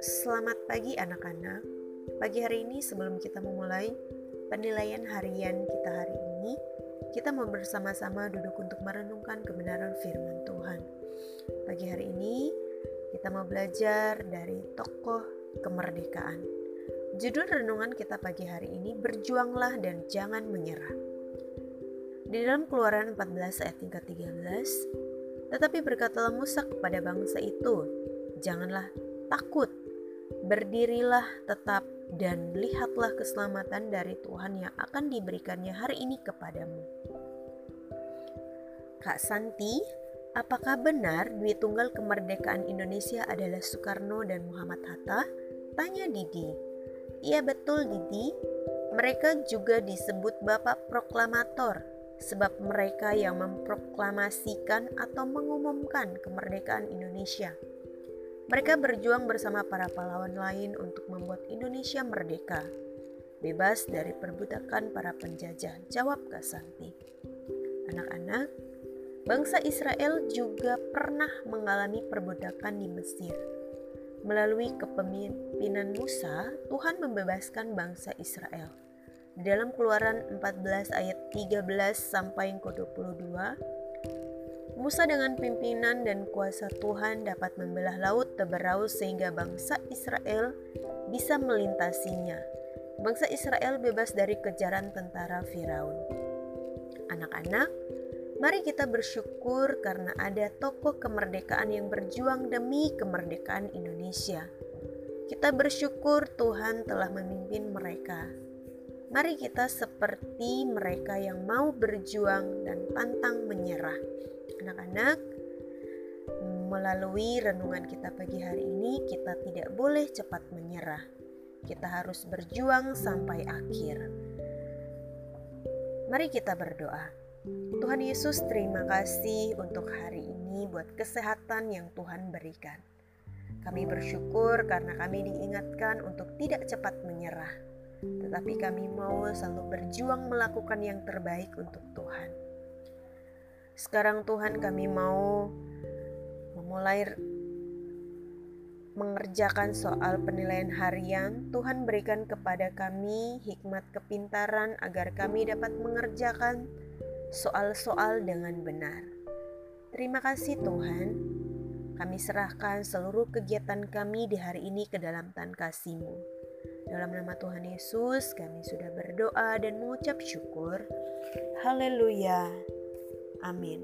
Selamat pagi anak-anak. Pagi hari ini sebelum kita memulai penilaian harian kita hari ini, kita mau bersama-sama duduk untuk merenungkan kebenaran firman Tuhan. Pagi hari ini kita mau belajar dari tokoh kemerdekaan. Judul renungan kita pagi hari ini berjuanglah dan jangan menyerah. Di dalam keluaran 14 ayat tingkat 13, tetapi berkatalah Musa kepada bangsa itu, janganlah takut, berdirilah tetap dan lihatlah keselamatan dari Tuhan yang akan diberikannya hari ini kepadamu. Kak Santi, apakah benar duit tunggal kemerdekaan Indonesia adalah Soekarno dan Muhammad Hatta? Tanya Didi. Iya betul Didi, mereka juga disebut Bapak Proklamator sebab mereka yang memproklamasikan atau mengumumkan kemerdekaan Indonesia. Mereka berjuang bersama para pahlawan lain untuk membuat Indonesia merdeka, bebas dari perbudakan para penjajah, jawab Kasanti. Anak-anak, bangsa Israel juga pernah mengalami perbudakan di Mesir. Melalui kepemimpinan Musa, Tuhan membebaskan bangsa Israel dalam keluaran 14 ayat 13 sampai ke 22, Musa dengan pimpinan dan kuasa Tuhan dapat membelah laut Teberaus sehingga bangsa Israel bisa melintasinya. Bangsa Israel bebas dari kejaran tentara Firaun. Anak-anak, mari kita bersyukur karena ada tokoh kemerdekaan yang berjuang demi kemerdekaan Indonesia. Kita bersyukur Tuhan telah memimpin mereka. Mari kita seperti mereka yang mau berjuang dan pantang menyerah. Anak-anak, melalui renungan kita pagi hari ini, kita tidak boleh cepat menyerah. Kita harus berjuang sampai akhir. Mari kita berdoa. Tuhan Yesus, terima kasih untuk hari ini buat kesehatan yang Tuhan berikan. Kami bersyukur karena kami diingatkan untuk tidak cepat menyerah tetapi kami mau selalu berjuang melakukan yang terbaik untuk Tuhan. Sekarang Tuhan kami mau memulai mengerjakan soal penilaian harian, Tuhan berikan kepada kami hikmat kepintaran agar kami dapat mengerjakan soal-soal dengan benar. Terima kasih Tuhan. Kami serahkan seluruh kegiatan kami di hari ini ke dalam tangan kasih-Mu. Dalam nama Tuhan Yesus, kami sudah berdoa dan mengucap syukur. Haleluya. Amin.